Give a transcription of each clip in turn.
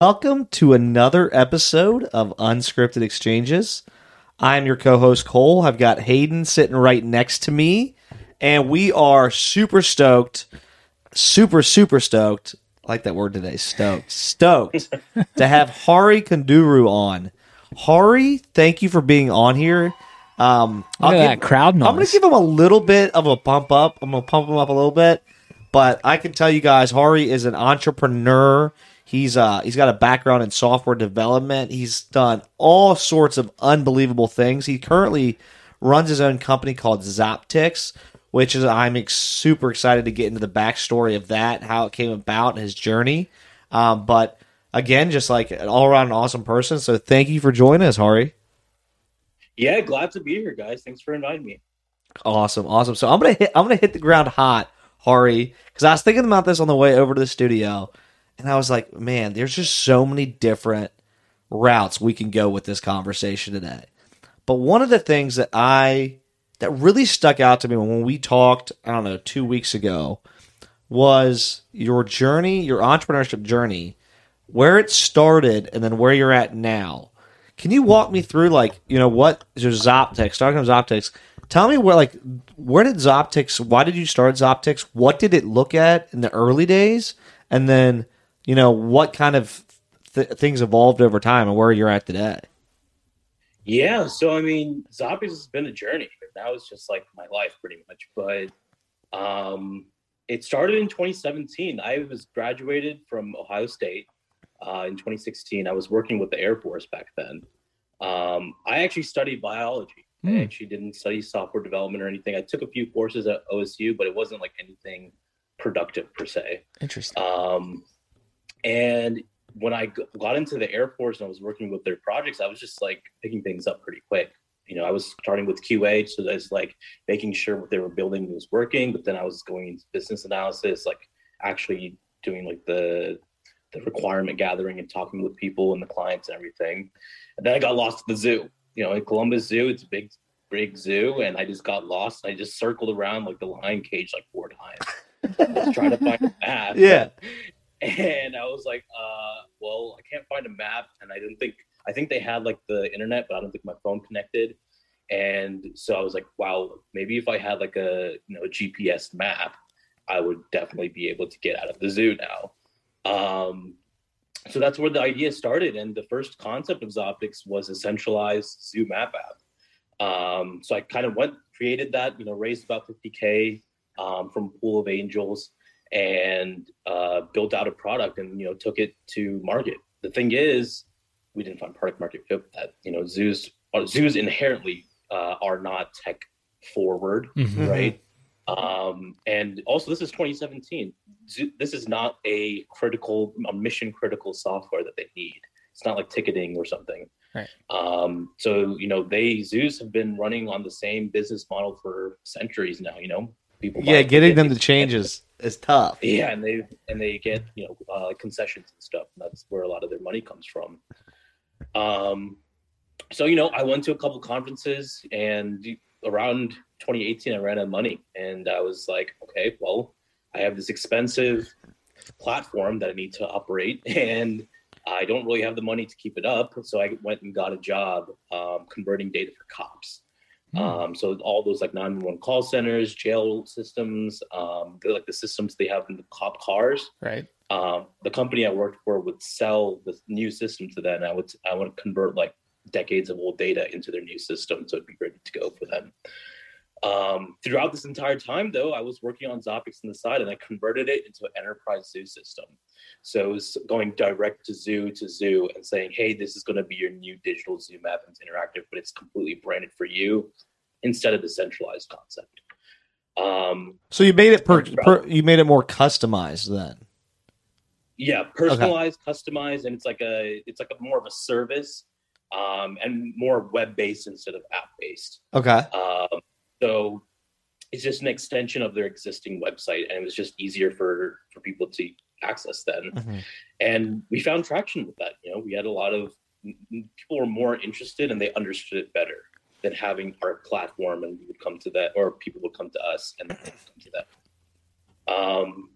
Welcome to another episode of Unscripted Exchanges. I'm your co host, Cole. I've got Hayden sitting right next to me, and we are super stoked, super, super stoked. I like that word today, stoked, stoked to have Hari Kunduru on. Hari, thank you for being on here. Um, Look I'll at give- that crowd noise. I'm going to give him a little bit of a pump up. I'm going to pump him up a little bit, but I can tell you guys, Hari is an entrepreneur. He's uh he's got a background in software development. He's done all sorts of unbelievable things. He currently runs his own company called Zoptiks, which is I'm super excited to get into the backstory of that, how it came about, and his journey. Um, but again, just like an all around awesome person. So thank you for joining us, Hari. Yeah, glad to be here, guys. Thanks for inviting me. Awesome, awesome. So I'm gonna hit I'm gonna hit the ground hot, Hari, because I was thinking about this on the way over to the studio, and I was like, man, there's just so many different routes we can go with this conversation today. But one of the things that I that really stuck out to me when we talked, I don't know, two weeks ago, was your journey, your entrepreneurship journey, where it started, and then where you're at now. Can you walk me through, like, you know, what is your Zoptiks? Talking of Zoptiks, tell me where, like, where did Zoptiks? Why did you start Zoptiks? What did it look at in the early days, and then, you know, what kind of th- things evolved over time, and where you're at today? Yeah, so I mean, Zoptiks has been a journey. That was just like my life pretty much. But um, it started in 2017. I was graduated from Ohio State uh, in 2016. I was working with the Air Force back then. Um, I actually studied biology. Hmm. I actually didn't study software development or anything. I took a few courses at OSU, but it wasn't like anything productive per se. Interesting. Um, and when I got into the Air Force and I was working with their projects, I was just like picking things up pretty quick. You know, I was starting with QA, so that's like making sure what they were building was working. But then I was going into business analysis, like actually doing like the the requirement gathering and talking with people and the clients and everything. And then I got lost at the zoo. You know, in Columbus Zoo, it's a big, big zoo, and I just got lost. I just circled around like the lion cage like four times. Trying to find a map Yeah, and I was like, uh, well, I can't find a map, and I didn't think I think they had like the internet, but I don't think my phone connected. And so I was like, wow, maybe if I had like a you know a GPS map, I would definitely be able to get out of the zoo now. Um, so that's where the idea started, and the first concept of Zoptiks was a centralized zoo map app. Um, so I kind of went created that, you know, raised about 50k um, from Pool of Angels and uh, built out a product and you know took it to market. The thing is, we didn't find product market fit with that. You know, zoos uh, zoos inherently uh, are not tech forward, Mhm. right? Um, and also, this is 2017. Zoo, this is not a critical, a mission critical software that they need. It's not like ticketing or something. Right. Um, so you know, they zoos have been running on the same business model for centuries now. You know, people. yeah, getting them to they- change is is tough. yeah, and they and they get you know uh, concessions and stuff. And that's where a lot of their money comes from. Um, so you know, I went to a couple conferences, and around 2018, I ran out of money, and I was like, okay, well, I have this expensive platform that I need to operate, and I don't really have the money to keep it up. So I went and got a job um, converting data for cops. Um, so all those like 911 call centers, jail systems, um, like the systems they have in the cop cars. Right. Um, the company I worked for would sell the new system to them. And I would I would convert like decades of old data into their new system, so it'd be ready to go for them. Um, throughout this entire time, though, I was working on Zoptiks on the side, and I converted it into an enterprise zoo system. So it was going direct to zoo to zoo and saying, "Hey, this is going to be your new digital zoo map. It's interactive, but it's completely branded for you instead of the centralized concept." Um, So you made it per, per you made it more customized then. yeah personalized customized and it's like a it's like a more of a service um and more web based instead of app based Okay. um so it's just an extension of their existing website and it was just easier for for people to access then Mhm. and we found traction with that you know we had a lot of people were more interested and they understood it better than having our platform and we would come to that or people would come to us and come to that um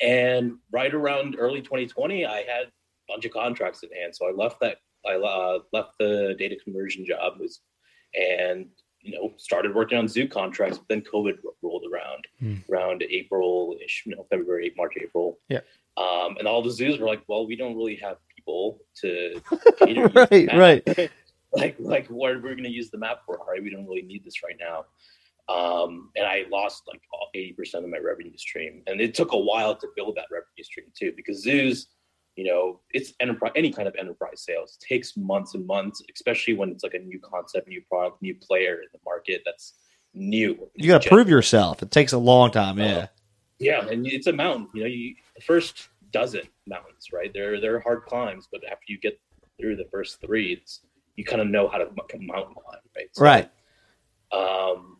and right around early 2020 i had a bunch of contracts in hand. So I left that. I uh, left the data conversion job was, and you know started working on zoo contracts. But then COVID rolled around Hmm. around April ish, you know February, March, April. Yeah. Um, and all the zoos were like, well, we don't really have people to cater right, right. like like what are we going to use the map for? All right, we don't really need this right now. Um, and I lost like eighty percent of my revenue stream, and it took a while to build that revenue stream too, because zoos, you know, it's enterprise any kind of enterprise sales it takes months and months, especially when it's like a new concept, new product, new player in the market that's new. You got to prove yourself. It takes a long time. Yeah. Yeah, and it's a mountain. You know, you the first dozen mountains, right? They're they're hard climbs, but after you get through the first three, it's you kind of know how to mountain climb, right? So, Right. Um,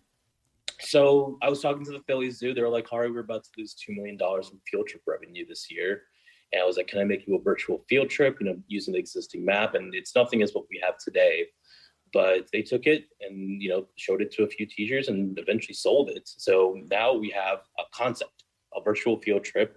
so I was talking to the Philly Zoo. They were like, Hari, we're about to lose two million dollars in field trip revenue this year." And I was like, "Can I make you a virtual field trip? You know, using the existing map, and it's nothing as what we have today." But they took it and you know showed it to a few teachers and eventually sold it. So now we have a concept, a virtual field trip,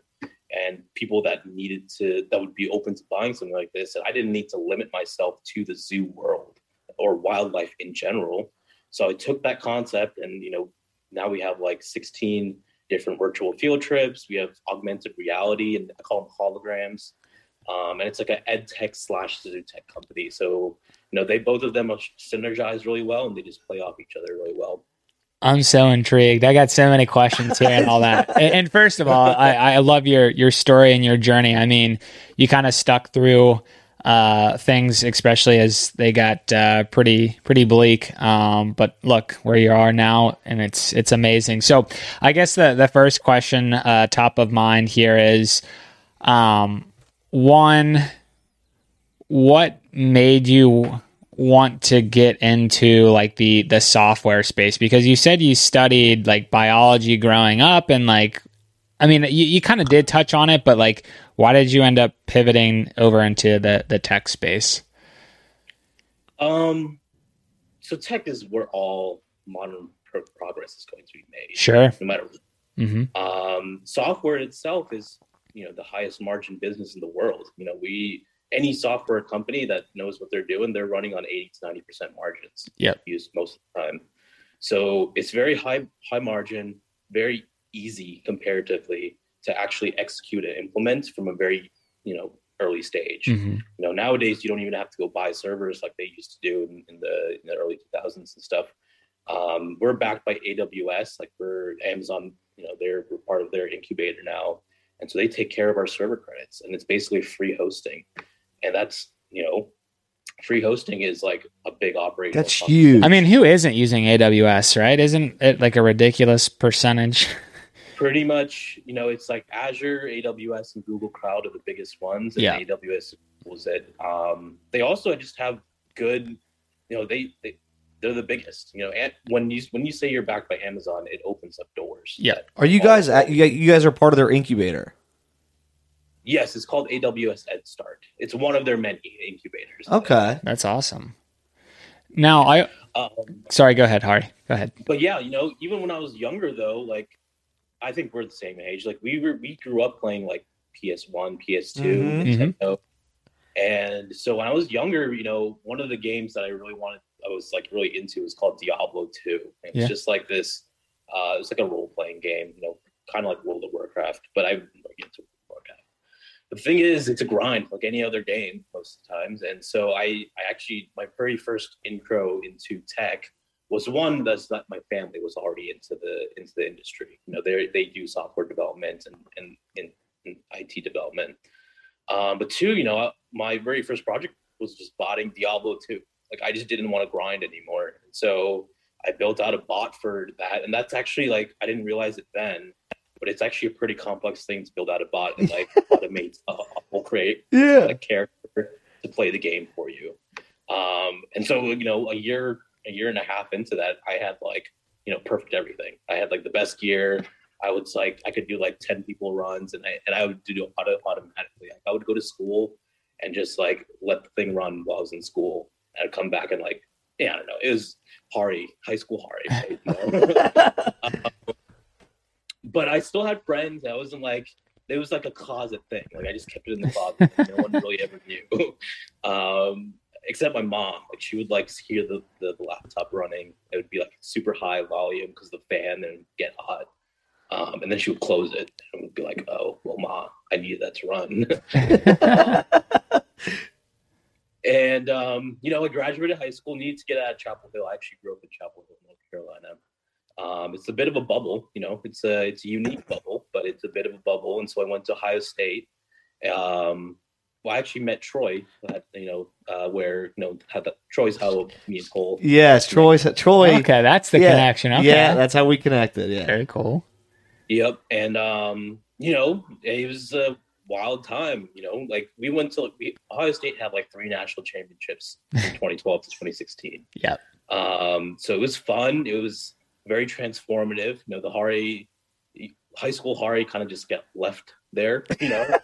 and people that needed to that would be open to buying something like this. And I didn't need to limit myself to the zoo world or wildlife in general. So I took that concept and you know now we have like 16 different virtual field trips. We have augmented reality and I call them holograms. Um, and it's like an ed tech slash zoo tech company. So, you know, they both of them are synergized really well and they just play off each other really well. I'm so intrigued. I got so many questions here and all that. and, and first of all, I, I love your your story and your journey. I mean, you kind of stuck through uh, things, especially as they got uh, pretty pretty bleak. Um, but look where you are now, and it's it's amazing. So, I guess the the first question, uh, top of mind here is, um, one, what made you want to get into like the the software space because you said you studied like biology growing up and like I mean you, you kind of did touch on it but like why did you end up pivoting over into the the tech space? Um, so tech is where all modern pro- progress is going to be made, sure. No matter what. hmm um, software itself is you know the highest margin business in the world. You know we any software company that knows what they're doing they're running on 80 to 90 percent margins. Yep. used most of the time. So it's very high high margin very easy comparatively to actually execute and implement from a very you know early stage. Hmm you know nowadays you don't even have to go buy servers like they used to do in, in the in the early 2000s and stuff. Um, we're backed by aws like we're amazon you know they're we're part of their incubator now. And so they take care of our server credits and it's basically free hosting. And that's you know free hosting is like a big operating That's huge. I mean who isn't using AWS right? Isn't it like a ridiculous percentage pretty much you know it's like azure aws and google cloud are the biggest ones and Yeah. aws was it um, they also just have good you know they, they they're the biggest you know and when you when you say you're backed by amazon it opens up doors Yeah. Are you guys at, you guys- are part of their incubator? yes it's called aws EdStart it's one of their many incubators Okay. that's awesome now I um, sorry go ahead Hari go ahead but yeah, you know, even when I was younger though, like I think we're the same age. Like we were we grew up playing like PS1, PS2, Mhm. Nintendo. And so when I was younger, you know, one of the games that I really wanted I was like really into was called Diablo 2. And It's Yeah. just like this uh it's like a role playing game, you know, kind of like World of Warcraft, but I like into World of Warcraft. The thing is, it's a grind like any other game most of the times. And so I, I actually, my very first intro into tech was one that's that my family was already into the into the industry. You know, they they do software development and and, and, and IT development. Um, but two, you know, my very first project was just botting Diablo 2. Like I just didn't want to grind anymore. And so I built out a bot for that. And that's actually like I didn't realize it then, but it's actually a pretty complex thing to build out a bot and like automate whole create Yeah. a character to play the game for you. Um, and so you know, a year, a year and a half into that, I had like you know perfect everything. I had like the best gear. I was like I could do like ten people runs, and I and I would do it auto automatically. Like, I would go to school and just like let the thing run while I was in school, and I'd come back and like yeah, I don't know. It was Hari, high school Hari. right? You know? but I still had friends. I wasn't like it was like a closet thing. Like I just kept it in the closet. no one really ever knew, um, except my mom. Like she would like hear the, the, laptop running. It would be like super high volume because the fan and get hot. Um, and then she would close it and would be like, "Oh, well, ma, I need that to run." and um, you know, I graduated high school, needed to get out of Chapel Hill. I actually grew up in Chapel Hill, North Carolina. Um, it's a bit of a bubble, you know. It's a it's a unique bubble, but it's a bit of a bubble. And so I went to Ohio State. Um, well, I actually met Troy, at, you know, uh, where you know had the, Troy's how me and Cole. Yes, Troy. Troy. Okay, that's the yeah, connection. Okay. Yeah, that's how we connected. Yeah. Very cool. Yep, and um, you know, it was a wild time. You know, like we went to we, Ohio State had like three national championships from 2012 to 2016. Yep. Um, so it was fun. It was very transformative. You know, the Hari high school Hari kind of just got left there. You know.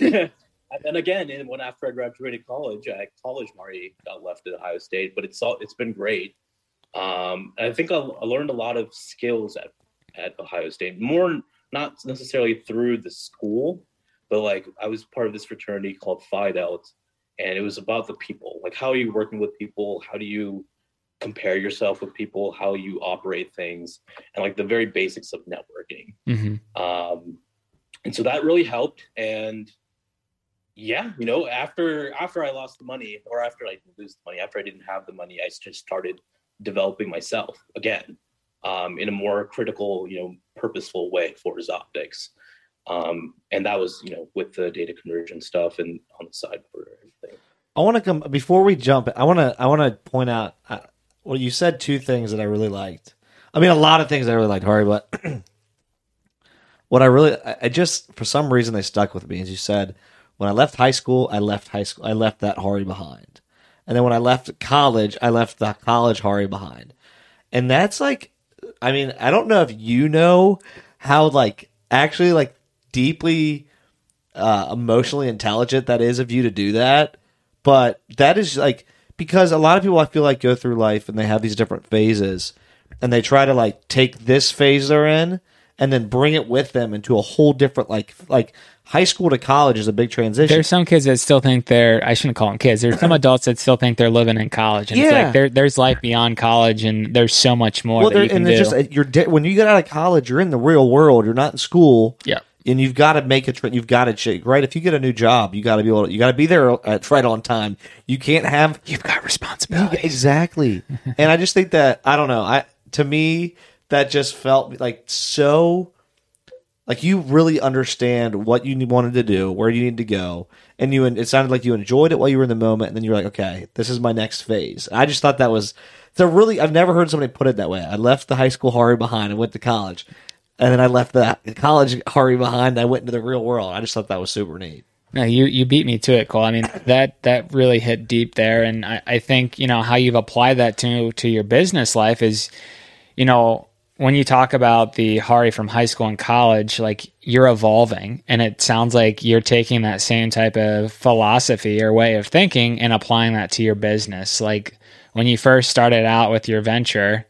and then again, and when after I graduated college, I college Hari got left at Ohio State, but it's all it's been great. Um, I think I, I learned a lot of skills at at Ohio State. More not necessarily through the school, but like I was part of this fraternity called Phi Delta, and it was about the people. Like how are you working with people? How do you compare yourself with people? How you operate things, and like the very basics of networking. Mm-hmm. Um, and so that really helped. And yeah, you know, after after I lost the money, or after I lose the money, after I didn't have the money, I just started developing myself again um, in a more critical, you know, purposeful way for Zoptiks. Um, and that was, you know, with the data conversion stuff and on the side for everything. I want to come before we jump. I want to I want to point out. Uh, well, you said two things that I really liked. I mean, a lot of things I really liked, Hari, but what I really, I, I just for some reason they stuck with me. As you said, when I left high school, I left high school. I left that Hari behind, and then when I left college, I left the college Hari behind, and that's like I mean, I don't know if you know how like actually like deeply uh, emotionally intelligent that is of you to do that, but that is like because a lot of people I feel like go through life and they have these different phases and they try to like take this phase they're in and then bring it with them into a whole different like like high school to college is a big transition. There's some kids that still think they're I shouldn't call them kids. There's some adults that still think they're living in college. And it's Yeah. like there, there's life beyond college and there's so much more well, that you can and it's just uh, you're di- when you get out of college, you're in the real world. You're not in school. yeah. and you've got to make a it. You've got to check right. If you get a new job, you got to be able. To, you got to be there uh, at right on time. You can't have You've got responsibility. exactly. and I just think that I don't know. I to me that just felt like so. Like you really understand what you wanted to do, where you need to go, and you. It sounded like you enjoyed it while you were in the moment, and then you're like, okay, this is my next phase. I just thought that was. So really, I've never heard somebody put it that way. I left the high school Hari behind and went to college, and then I left the college Hari behind. And I went into the real world. I just thought that was super neat. No, you you beat me to it, Cole. I mean that that really hit deep there, and I, I think you know how you've applied that to to your business life is, you know, when you talk about the Hari from high school and college, like you're evolving, and it sounds like you're taking that same type of philosophy or way of thinking and applying that to your business. Like when you first started out with your venture,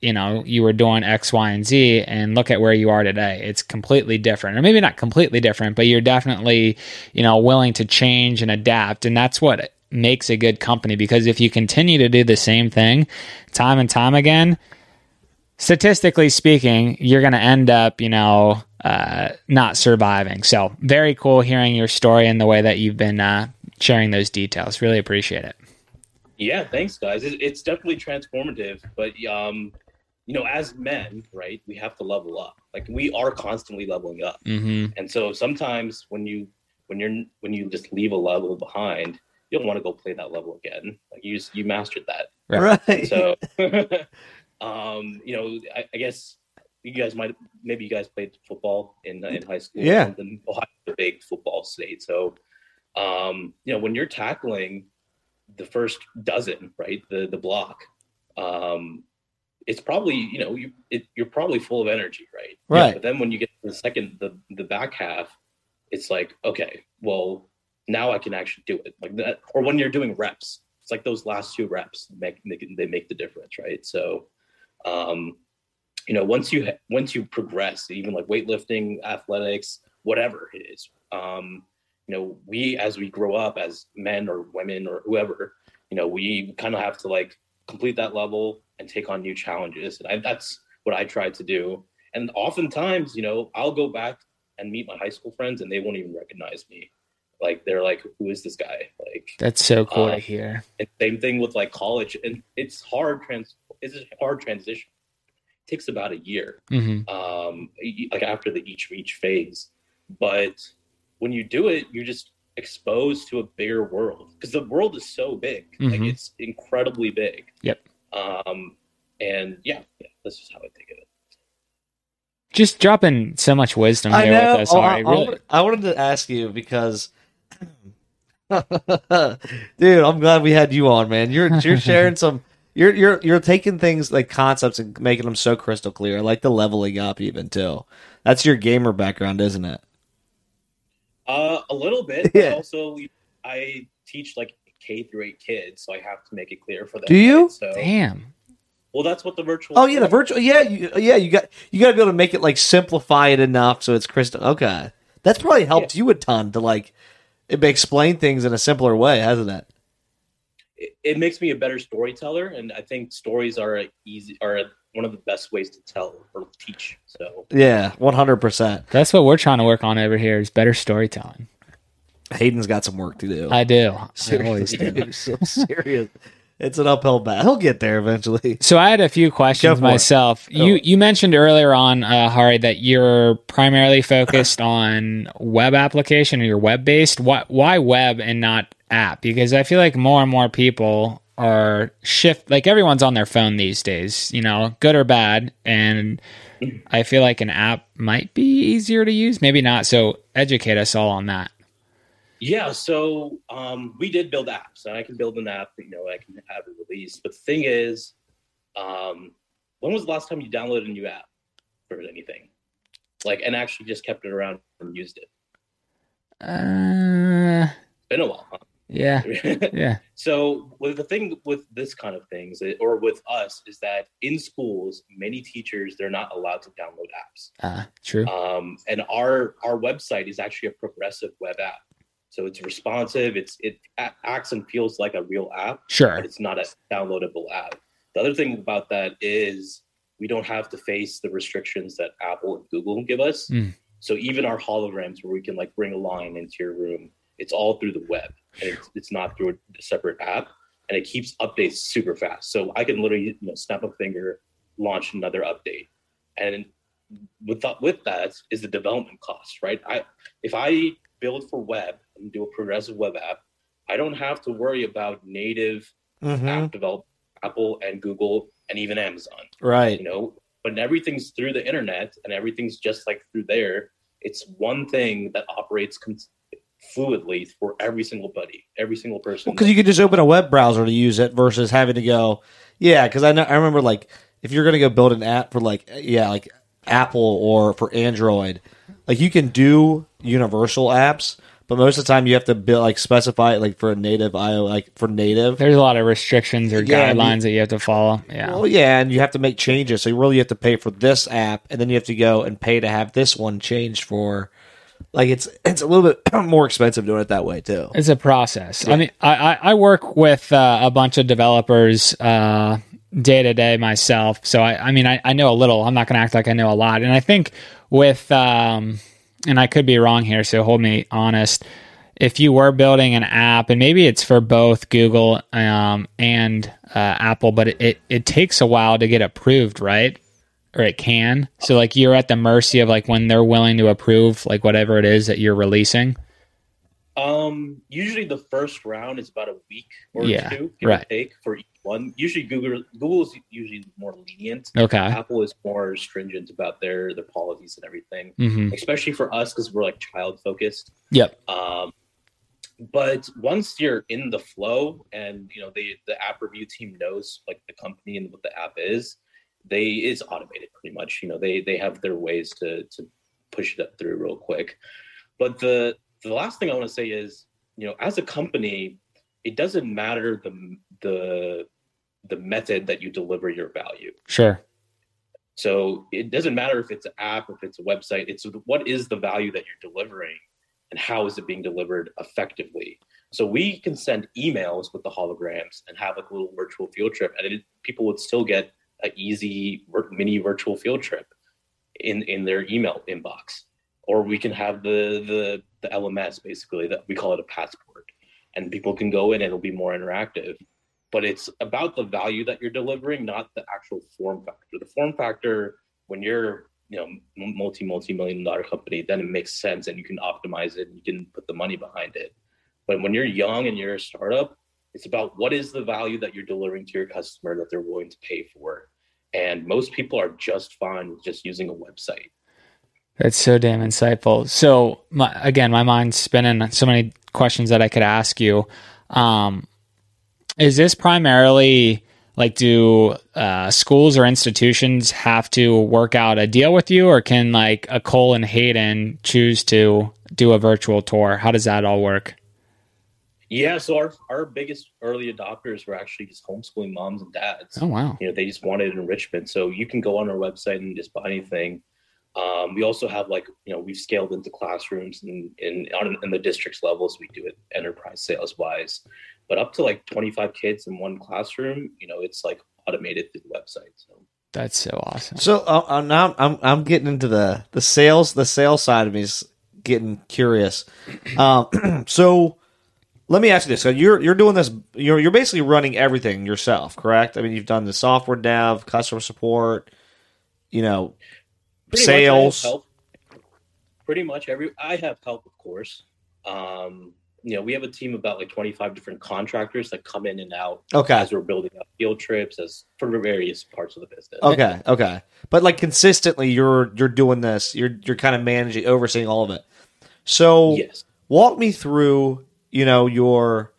you know, you were doing X, Y, and Z, and look at where you are today. It's completely different, or maybe not completely different, but you're definitely, you know, willing to change and adapt. And that's what makes a good company because if you continue to do the same thing time and time again, statistically speaking, you're going to end up, you know, uh, not surviving. So, very cool hearing your story and the way that you've been uh, sharing those details. Really appreciate it. Yeah, thanks, guys. It's definitely transformative, but um, you know, as men, right, we have to level up. Like we are constantly leveling up, Mm-hmm. and so sometimes when you when you're when you just leave a level behind, you don't want to go play that level again. Like you just you mastered that. Right. So, um, you know, I, I guess you guys might maybe you guys played football in in high school. Yeah. something. Ohio's a big football state, so um, you know when you're tackling the first dozen, right, the the block, um, it's probably you know you it, you're probably full of energy, right? Right. But then when you get to the second the the back half, it's like okay, well now I can actually do it like that. Or when you're doing reps, it's like those last two reps make, make they make the difference, right? So, um, you know, once you once you progress, even like weightlifting, athletics, whatever it is. Um, you know, we as we grow up as men or women or whoever, you know, we kind of have to like complete that level and take on new challenges. And I, that's what I try to do. And oftentimes, you know, I'll go back and meet my high school friends and they won't even recognize me. Like they're like, who is this guy? Like That's so cool to Um, hear. and same thing with like college. And it's hard trans it's a hard transition. It takes about a year hmm um, like after the each each phase. But when you do it, you're just exposed to a bigger world because the world is so big. Like Mhm. it's incredibly big. Yep. Um, and yeah, yeah, that's just how I think of it. Just dropping so much wisdom I here know. with us, Oh, Hari. I, I really. wanted- I wanted to ask you because, dude, I'm glad we had you on, man. You're you're sharing some. You're you're you're taking things like concepts and making them so crystal clear. I like the leveling up even too. That's your gamer background, isn't it? Uh, a little bit. Yeah. But also, I teach like K through eight kids, so I have to make it clear for them. Do you? right? So, Damn. well, that's what the virtual. Oh yeah, the virtual. Yeah, you, yeah. You got you got to be able to make it like simplify it enough so it's crystal. Okay, that's probably helped you a ton to like it explain things in a simpler way, hasn't it? It, it makes me a better storyteller, and I think stories are easy are one of the best ways to tell or teach. So Yeah, one hundred percent. That's what we're trying to work on over here is better storytelling. Hayden's got some work to do. I do. I always Seriously, do. so serious. It's an uphill battle. He'll get there eventually. So I had a few questions myself. You you mentioned earlier on, uh, Hari, that you're primarily focused on web application or you're web based. Why why web and not app? Because I feel like more and more people are shift like everyone's on their phone these days. You know, good or bad, and I feel like an app might be easier to use. Maybe not. So educate us all on that. Yeah, so um, we did build apps, and I can build an app. You know, I can have it released. But the thing is, um, when was the last time you downloaded a new app for anything? Like, and actually just kept it around and used it. Uh, It's been a while. Huh? yeah, yeah. So, with the thing with this kind of things, eh, or with us, is that in schools, many teachers they're not allowed to download apps. Uh, true. Um, and our our website is actually a progressive web app, so it's responsive. It's it acts and feels like a real app, Sure. but it's not a downloadable app. The other thing about that is we don't have to face the restrictions that Apple and Google give us. Mm. So even our holograms, where we can like bring a line into your room, it's all through the web, and it's, it's not through a separate app, and it keeps updates super fast. So I can literally you know snap a finger, launch another update, and with that, with that is the development cost, right? I if I build for web and do a progressive web app, I don't have to worry about native Mm-hmm. app develop Apple and Google and even Amazon, Right. you know. When everything's through the internet and everything's just like through there, it's one thing that operates con- fluidly for every single buddy, every single person. Because you can just open a web browser to use it versus having to go. Yeah, because I know I remember like if you're gonna go build an app for like yeah like Apple or for Android, like you can do universal apps, but most of the time you have to build like specify it like for a native IO like for native. There's a lot of restrictions or Yeah, and guidelines that you have to follow. Yeah. Well, yeah, and you have to make changes. So you really have to pay for this app, and then you have to go and pay to have this one changed for. Like it's it's a little bit more expensive doing it that way too. It's a process. I mean, I, I, I work with uh, a bunch of developers uh, day to day myself. So, I, I mean, I, I know a little. I'm not going to act like I know a lot. And I think with, um, and I could be wrong here, so hold me honest. If you were building an app, and maybe it's for both Google um, and uh, Apple, but it, it, it takes a while to get approved, right? Or it can. So, like, you're at the mercy of like when they're willing to approve, like whatever it is that you're releasing. Um, usually the first round is about a week or Yeah, two, give right. take for each one. Usually Google Google is usually more lenient. Okay. Apple is more stringent about their their policies and everything, hmm especially for us because we're like child focused. Yep. Um, but once you're in the flow and you know the the app review team knows like the company and what the app is, they is automated pretty much. You know they they have their ways to to push it up through real quick. But the the last thing I want to say is you know as a company, it doesn't matter the the the method that you deliver your value Sure. So it doesn't matter if it's an app, if it's a website, it's what is the value that you're delivering and how is it being delivered effectively. So we can send emails with the holograms and have like a little virtual field trip, and it, people would still get an easy mini virtual field trip in in their email inbox. Or we can have the the the LMS basically that we call it a passport, and people can go in and it'll be more interactive. But it's about the value that you're delivering, not the actual form factor. The form factor, when you're you know multi multi million dollar company, then it makes sense and you can optimize it and you can put the money behind it. But when you're young and you're a startup, it's about what is the value that you're delivering to your customer that they're willing to pay for. And most people are just fine with just using a website. That's so damn insightful. So my, again, my mind's spinning. So many questions that I could ask you. Um, is this primarily like do uh, schools or institutions have to work out a deal with you, or can like a Cole and Hayden choose to do a virtual tour? How does that all work? Yeah, so our our biggest early adopters were actually just homeschooling moms and dads. Oh wow! You know, they just wanted enrichment. So you can go on our website and just buy anything. Um, we also have like you know we've scaled into classrooms and in on in the districts levels we do it enterprise sales wise, but up to like 25 kids in one classroom, you know, it's like automated through the website. So that's so awesome. So uh, now I'm I'm getting into the the sales the sales side of me is getting curious. Um, so let me ask you this: so you're you're doing this. You're you're basically running everything yourself, correct? I mean, you've done the software dev, customer support, you know, Pretty sales. Much Pretty much every. I have help, of course. Um, you know, we have a team of about like 25 different contractors that come in and out okay. as we're building up field trips as for various parts of the business. Okay, okay. But like consistently you're you're doing this. You're you're kind of managing overseeing all of it. So yes. walk me through you know your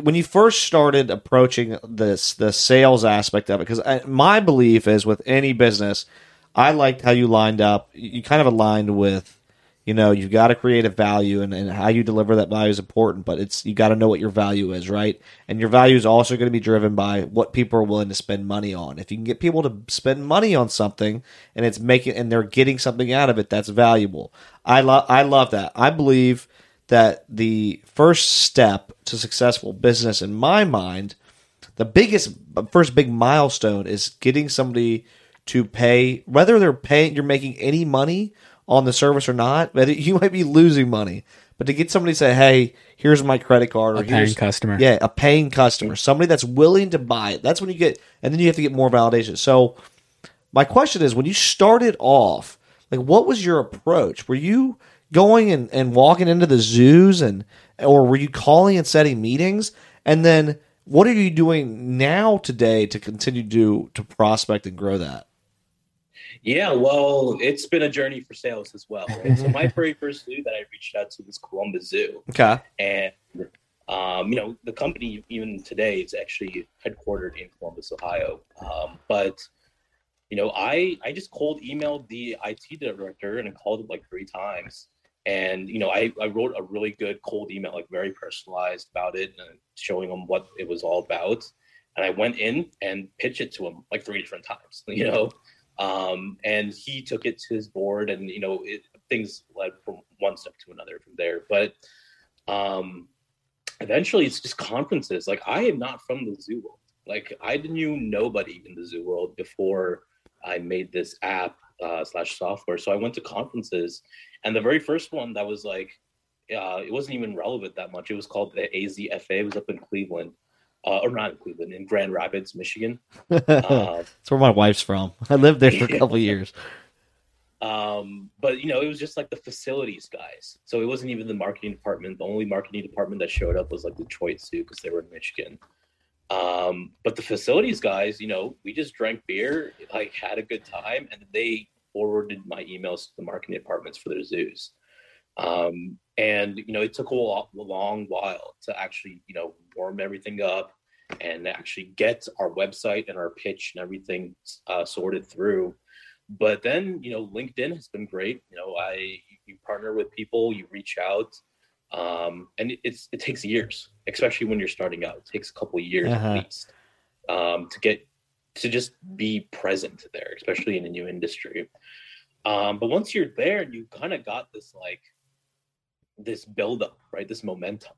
when you first started approaching this the sales aspect of it because my belief is with any business i liked how you lined up you kind of aligned with you know you've got to create a value and, and how you deliver that value is important but it's you got to know what your value is right? And your value is also going to be driven by what people are willing to spend money on. If you can get people to spend money on something and it's making and they're getting something out of it that's valuable. I love i love that. I believe that the first step to successful business, in my mind, the biggest, first big milestone is getting somebody to pay, whether they're paying, you're making any money on the service or not, but you might be losing money. But to get somebody to say, "Hey, here's my credit card," or a paying customer, yeah, a paying customer, somebody that's willing to buy it. That's when you get, and then you have to get more validation. So, my question is, when you started off, like, what was your approach? Were you going and, and walking into the zoos and or were you calling and setting meetings? And then what are you doing now today to continue to to prospect and grow that? Yeah, well, it's been a journey for sales as well. Right? so my very first zoo that I reached out to was Columbus Zoo. Okay. And um, you know, the company even today is actually headquartered in Columbus, Ohio. Um, but you know, I I just cold emailed the IT director and I called him like three times and you know I, I wrote a really good cold email like very personalized about it and showing him what it was all about and i went in and pitched it to him like three different times you know um, and he took it to his board and you know it, things led from one step to another from there. But um, eventually it's just conferences. Like i am not from the zoo world. Like i knew nobody in the zoo world before i made this app uh, slash software. So i went to conferences and the very first one that was like, uh, it wasn't even relevant that much. It was called the AZFA. It was up in Cleveland, uh, or not in Cleveland, in Grand Rapids, Michigan. Uh, That's where my wife's from. I lived there for a couple years. Um, but you know, it was just like the facilities guys. So it wasn't even the marketing department. The only marketing department that showed up was like Detroit Zoo because they were in Michigan. Um, but the facilities guys, you know, we just drank beer, like had a good time, and they forwarded my emails to the marketing departments for their zoos. Um, and you know, it took a, a long while to actually, you know, warm everything up and actually get our website and our pitch and everything uh, sorted through. But then, you know, LinkedIn has been great. You know, I you partner with people, you reach out, um, and it's it takes years, especially when you're starting out. It takes a couple years uh-huh. at least um, to get to just be present there, especially in a new industry. Um, but once you're there, and you kind of got this like this buildup, right? This momentum.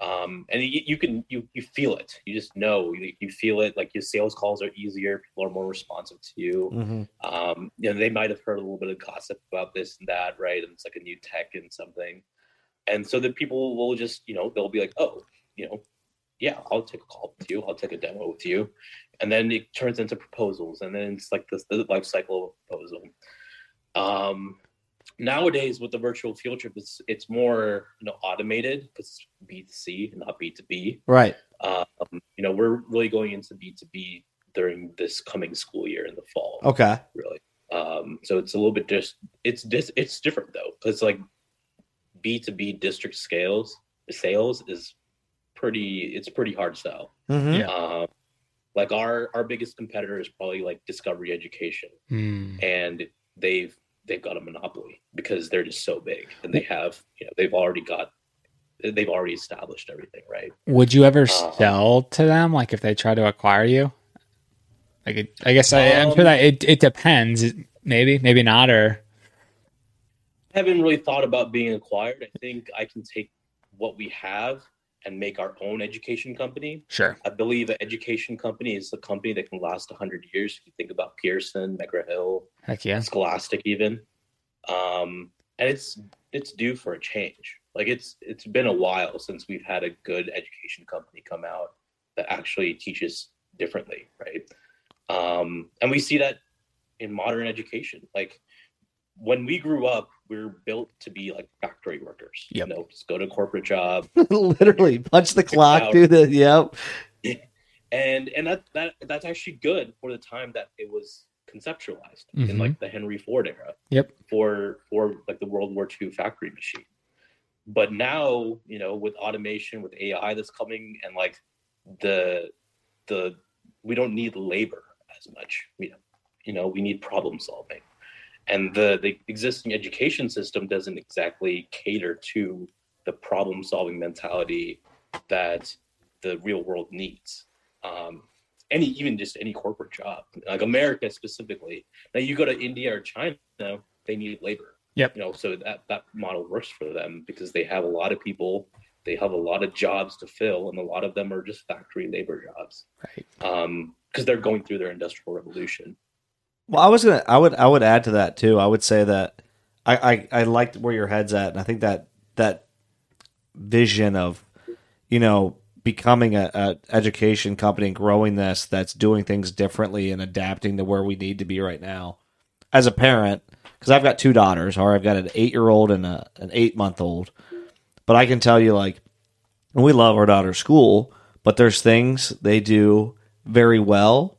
Um, and you, you, can you you feel it. You just know you, you, feel it. Like your sales calls are easier. People are more responsive to you. Mm-hmm. Um, you know, they might have heard a little bit of gossip about this and that, right? And it's like a new tech and something. And so the people will just, you know, they'll be like, oh, you know, yeah, I'll take a call with you. I'll take a demo with you. And then it turns into proposals. And then it's like this the life cycle of a proposal. Um, nowadays with the virtual field trip, it's it's more you know automated because B two C not B two B. Right. Um, you know, we're really going into B two B during this coming school year in the fall. Okay. Really. Um, so it's a little bit just it's dis, it's different though because like B two B district scales sales is pretty it's pretty hard sell. Mm-hmm. Yeah. Um, like our our biggest competitor is probably like Discovery Education, mm. and they've they've got a monopoly because they're just so big and they have you know they've already got they've already established everything right? Would you ever um, sell to them like if they try to acquire you? Like it, i guess I, am sure that it, it depends. Maybe maybe not or? I haven't really thought about being acquired. I think i can take what we have and make our own education company. Sure. I believe an education company is a company that can last 100 years. If you think about Pearson, McGraw Hill, Heck yeah. Scholastic, even. Um, and it's it's due for a change. Like it's it's been a while since we've had a good education company come out that actually teaches differently, right? Um, and we see that in modern education. Like when we grew up, we are built to be like factory workers. Yep. You know, just go to a corporate job. Literally punch the clock, do the yep. And and that that that's actually good for the time that it was conceptualized mm-hmm. in like the Henry Ford era. Yep. For for like the World War II factory machine. But now, you know, with automation, with AI that's coming and like the the we don't need labor as much. You know, you know, we need problem solving and the the existing education system doesn't exactly cater to the problem solving mentality that the real world needs. Um, any even just any corporate job like america specifically. Now you go to india or china they need labor. Yep. You know so that that model works for them because they have a lot of people they have a lot of jobs to fill and a lot of them are just factory labor jobs. Right. Um because they're going through their industrial revolution well, I was gonna. I would. I would add to that too. I would say that I, I, I liked where your head's at, and I think that that vision of, you know, becoming a, a education company and growing this that's doing things differently and adapting to where we need to be right now. As a parent, because I've got two daughters, or I've got an eight year old and a, an eight month old, but I can tell you like, we love our daughter's school, but there's things they do very well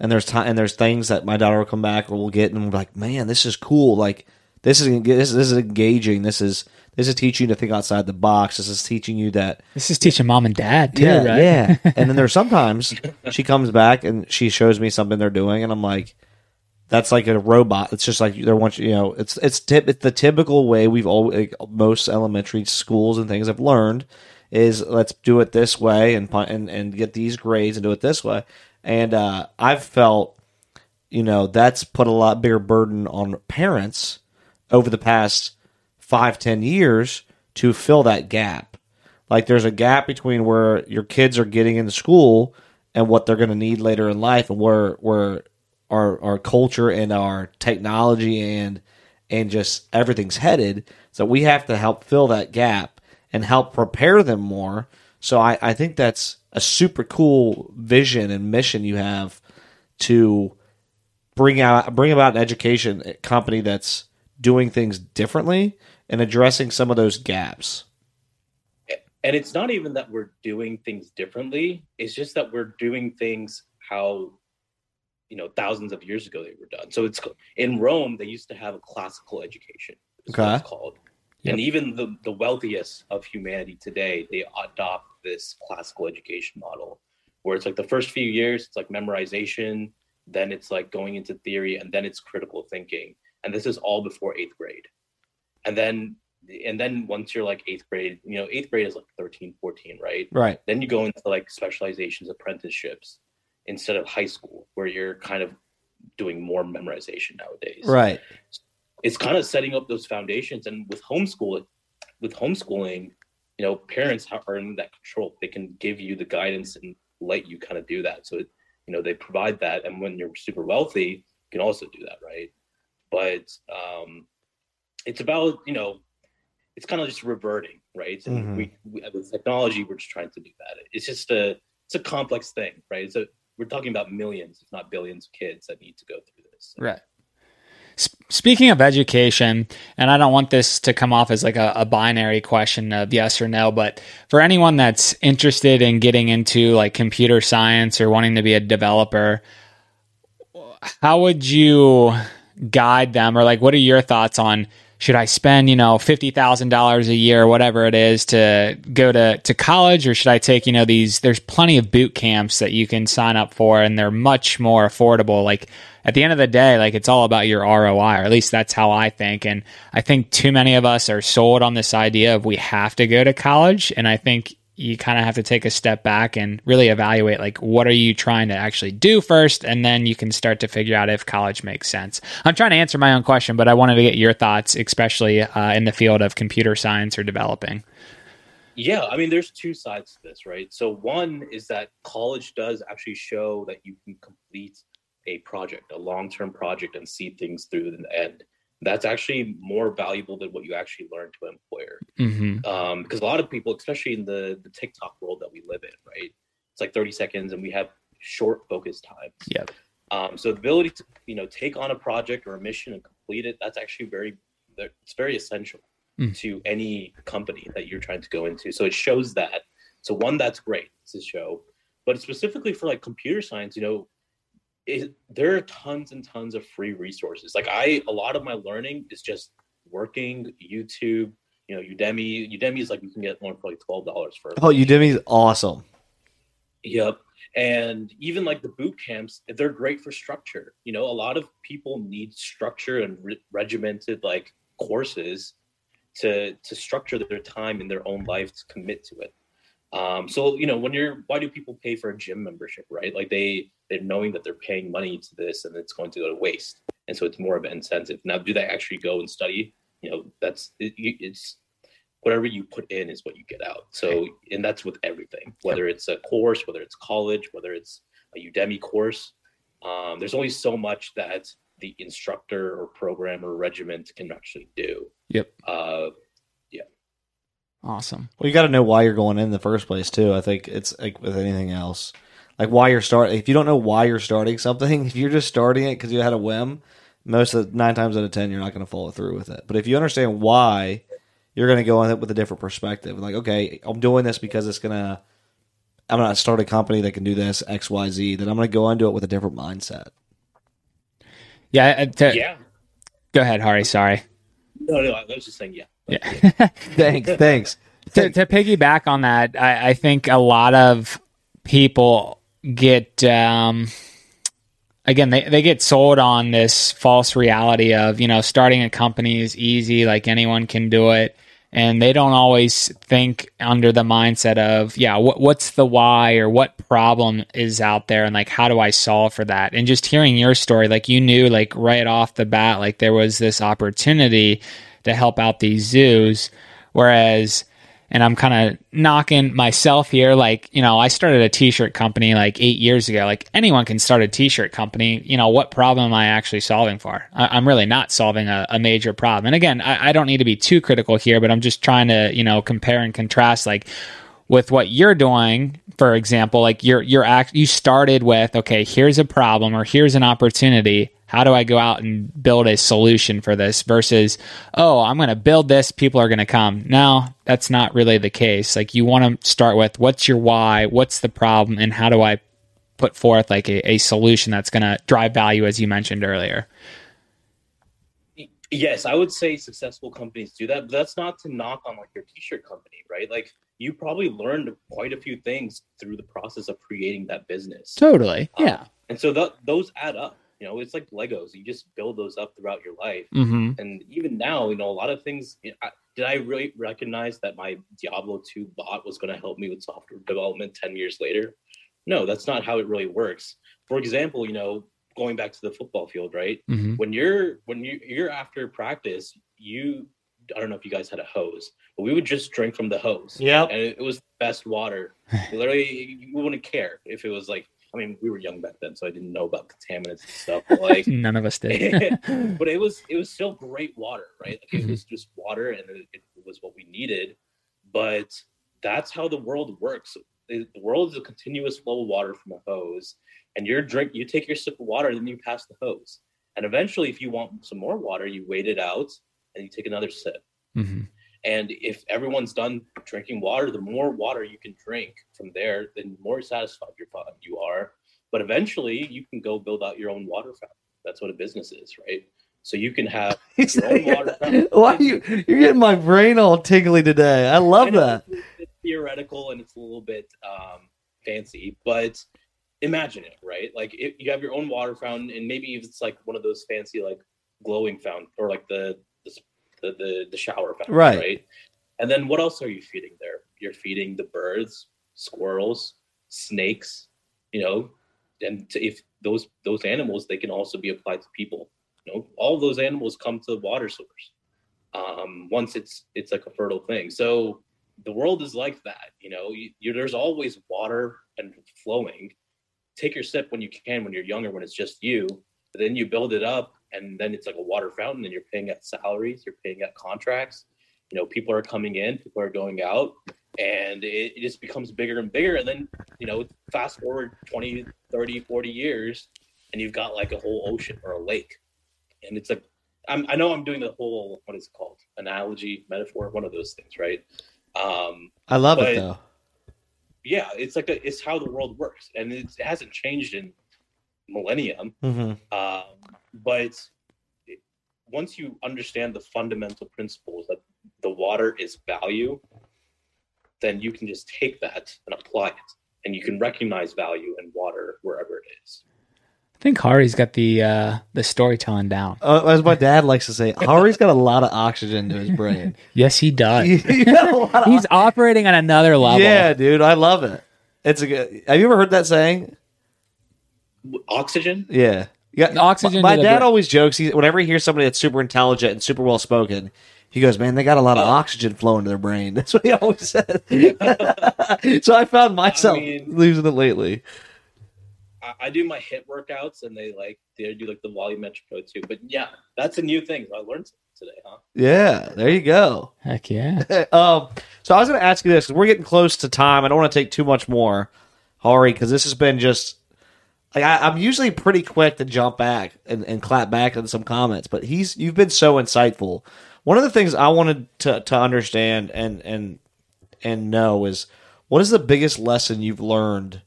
and there's time and there's things that my daughter will come back or will get and we'll be like, man, this is cool. Like this is this, this is engaging. This is this is teaching you to think outside the box. This is teaching you that this is teaching mom and dad too, yeah, right? Yeah. and then there's sometimes she comes back and she shows me something they're doing, and I'm like, that's like a robot. It's just like they're want you know, it's it's tip it's the typical way we've all like, most elementary schools and things have learned is let's do it this way and and and get these grades and do it this way. And uh, I've felt, you know, that's put a lot bigger burden on parents over the past five, ten years to fill that gap. Like there's a gap between where your kids are getting into school and what they're going to need later in life, and where where our our culture and our technology and and just everything's headed. So we have to help fill that gap and help prepare them more. So I, I think that's a super cool vision and mission you have to bring out bring about an education company that's doing things differently and addressing some of those gaps. And it's not even that we're doing things differently, it's just that we're doing things how you know thousands of years ago they were done. So it's in Rome they used to have a classical education. Okay. Called. Yep. And even the, the wealthiest of humanity today, they adopt this classical education model where it's like the first few years, it's like memorization, then it's like going into theory, and then it's critical thinking. And this is all before eighth grade. And then and then once you're like eighth grade, you know, eighth grade is like 13, 14, right? Right. Then you go into like specializations, apprenticeships. instead of high school where you're kind of doing more memorization nowadays. Right. It's kind of setting up those foundations and with homeschool with homeschooling, you know, parents are in that control. They can give you the guidance and let you kind of do that. So, it, you know, they provide that. And when you're super wealthy, you can also do that, right? But um, it's about, you know, it's kind of just reverting, right? And Mhm. we, we, with technology, we're just trying to do that. It's just a, it's a complex thing, right? It's a, we're talking about millions, if not billions of kids that need to go through this. Right. Speaking of education, and I don't want this to come off as like a, a binary question of yes or no, but for anyone that's interested in getting into like computer science or wanting to be a developer, how would you guide them? Or like what are your thoughts on should I spend, you know, $50,000 a year, whatever it is to go to, to college or should I take, you know, these, there's plenty of boot camps that you can sign up for and they're much more affordable. Like at the end of the day, like it's all about your ROI, or at least that's how I think. And I think too many of us are sold on this idea of we have to go to college. And I think you kind of have to take a step back and really evaluate like what are you trying to actually do first and then you can start to figure out if college makes sense i'm trying to answer my own question but i wanted to get your thoughts especially uh, in the field of computer science or developing Yeah, I mean, there's two sides to this, right? So one is that college does actually show that you can complete a project, a long-term project, and see things through to the end. That's actually more valuable than what you actually learn to employer. mm-hmm. Um, because a lot of people, especially in the the TikTok world that we live in, right? It's like 30 seconds, and we have short focus times. Yep. Um, so the ability to you know take on a project or a mission and complete it, that's actually very it's very essential Mm. to any company that you're trying to go into. So it shows that. So one, that's great to show, but specifically for like computer science, you know, it, there are tons and tons of free resources. Like I, a lot of my learning is just working, YouTube, you know, Udemy. Udemy is like you can get one for like twelve dollars for. Oh, Udemy's awesome. Yep. And even like the boot camps, they're great for structure. You know, a lot of people need structure and re- regimented like courses to to structure their time in their own life to commit to it. Um, so you know, when you're, why do people pay for a gym membership, right? Like they they're knowing that they're paying money to this and it's going to go to waste, and so it's more of an incentive. Now, do they actually go and study? You know, that's it, it's whatever you put in is what you get out. So, and that's with everything, whether it's a course, whether it's college, whether it's a Udemy course. Um, there's only so much that the instructor or program or regiment can actually do. Yep. Uh, awesome Well, you got to know why you're going in the first place too. I think it's like with anything else, like why you're starting. If you don't know why you're starting something, if you're just starting it because you had a whim, most of the, nine times out of ten you're not going to follow through with it. But if you understand why, you're going to go in it with a different perspective. Like, okay, I'm doing this because it's gonna. I'm gonna start a company that can do this X Y Z. Then I'm gonna go into it with a different mindset. yeah, uh, to- yeah. go ahead hari sorry No, no, I was just saying, yeah. But, yeah Thanks, thanks. to, to piggyback on that, I, I think a lot of people get um, again they, they get sold on this false reality of you know starting a company is easy, like anyone can do it, and they don't always think under the mindset of yeah, what, what's the why or what problem is out there, and like how do I solve for that? And just hearing your story, like you knew like right off the bat, like there was this opportunity to help out these zoos. Whereas, and I'm kind of knocking myself here, like, you know, I started a t shirt company like eight years ago. Like, anyone can start a t shirt company. You know, what problem am I actually solving for? I, I'm really not solving a, a major problem. And again, I, I don't need to be too critical here, but I'm just trying to, you know, compare and contrast, like, with what you're doing for example like you're you're act you started with okay here's a problem or here's an opportunity how do i go out and build a solution for this versus oh i'm going to build this people are going to come no that's not really the case like you want to start with what's your why what's the problem and how do i put forth like a, a solution that's going to drive value as you mentioned earlier yes, I would say successful companies do that, but that's not to knock on like your t-shirt company, right? Like you probably learned quite a few things through the process of creating that business. totally Um, and so th- those add up. You know, it's like Legos. You just build those up throughout your life. mm-hmm. And even now, you know, a lot of things. You know, I, did I really recognize that my Diablo 2 bot was going to help me with software development 10 years later? no, that's not how it really works. For example, you know, going back to the football field, right? hmm When you're when you you're after practice, you I don't know if you guys had a hose, but we would just drink from the hose. Yeah. And it, it was the best water. Literally, you wouldn't care if it was like. I mean, we were young back then, so I didn't know about contaminants and stuff. But like, None of us did. but it was it was still great water, right? Like it was just water, and it, it was what we needed. But that's how the world works. The world is a continuous flow of water from a hose, and you're drink. You take your sip of water, then you pass the hose, and eventually, if you want some more water, you wait it out and you take another sip. hmm And if everyone's done drinking water, the more water you can drink from there, then the more satisfied you are. But eventually, you can go build out your own water fountain. That's what a business is, right? So you can have your own water fountain. Why are you? You're getting my brain all tingly today. I love I that. It's, it's theoretical and it's a little bit um, fancy, but imagine it, right? Like if you have your own water fountain, and maybe if it's like one of those fancy, like glowing fountain, or like the the the, the, shower fountain, Right. right? And then what else are you feeding there? You're feeding the birds, squirrels, snakes, you know, and to, if those those animals, they can also be applied to people. You know, all those animals come to the water source um, once it's it's like a fertile thing. So the world is like that. You know, you, you, there's always water and flowing. Take your sip when you can when you're younger, when it's just you. But then you build it up, and then it's like a water fountain, and you're paying at salaries, you're paying at contracts. You know, people are coming in, people are going out, and it, it just becomes bigger and bigger. And then, you know, fast forward 20, 30, 40 years, and you've got like a whole ocean or a lake. And it's like, I'm, I know I'm doing the whole, what is it called? Analogy, metaphor, one of those things, right? Um, I love it though. yeah, it's like a, it's how the world works, and it's, it hasn't changed in millennium. hmm Um, but it, once you understand the fundamental principles that the water is value, then you can just take that and apply it, and you can recognize value in water wherever it is. I think Hari's got the uh, the storytelling down. Uh, as my dad likes to say, Hari's got a lot of oxygen to his brain. Yes, he does. You got a lot of He's operating on another level. Yeah, dude, I love it. It's a good. Have you ever heard that saying? Oxygen. Yeah. Yeah, Oxygen My to the dad always jokes. He, whenever he hears somebody that's super intelligent and super well spoken, he goes, "Man, they got a lot of Oh. oxygen flowing to their brain." That's what he always says. so I found myself mean- losing it lately. I, I do my HIIT workouts, and they like they do like the volumetric go too. But yeah, that's a new thing. I learned today, huh? Yeah, there you go. Heck yeah. um, so I was going to ask you this because we're getting close to time. I don't want to take too much more, Hari, because this has been just like I, I'm usually pretty quick to jump back and, and clap back on some comments, but he's you've been so insightful. One of the things I wanted to to understand and and and know is what is the biggest lesson you've learned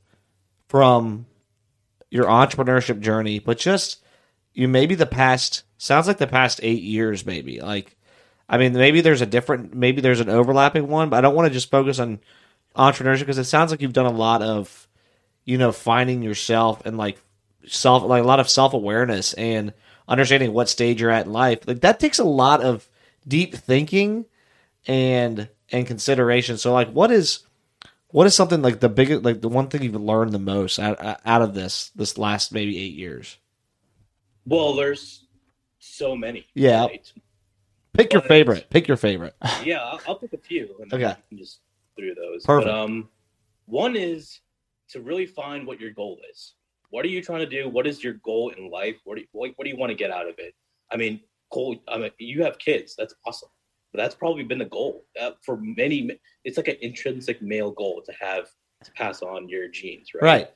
from your entrepreneurship journey, but just you maybe the past sounds like the past eight years, maybe like I mean, maybe there's a different, maybe there's an overlapping one, but I don't want to just focus on entrepreneurship because it sounds like you've done a lot of, you know, finding yourself and like self, like a lot of self awareness and understanding what stage you're at in life. Like that takes a lot of deep thinking and and consideration. So, like, what is what is something like the biggest, like the one thing you've learned the most out, out of this this last maybe eight years? Well, there's so many. Yeah. right? Pick your favorite. Pick your favorite. yeah, I'll, I'll pick a few, and Okay. just through those. Perfect. But um, one is to really find what your goal is. What are you trying to do? What is your goal in life? What do you, what, what do you want to get out of it? I mean, goal. I mean, you have kids. That's awesome. But that's probably been the goal uh, for many. It's like an intrinsic male goal to have to pass on your genes, right? Right.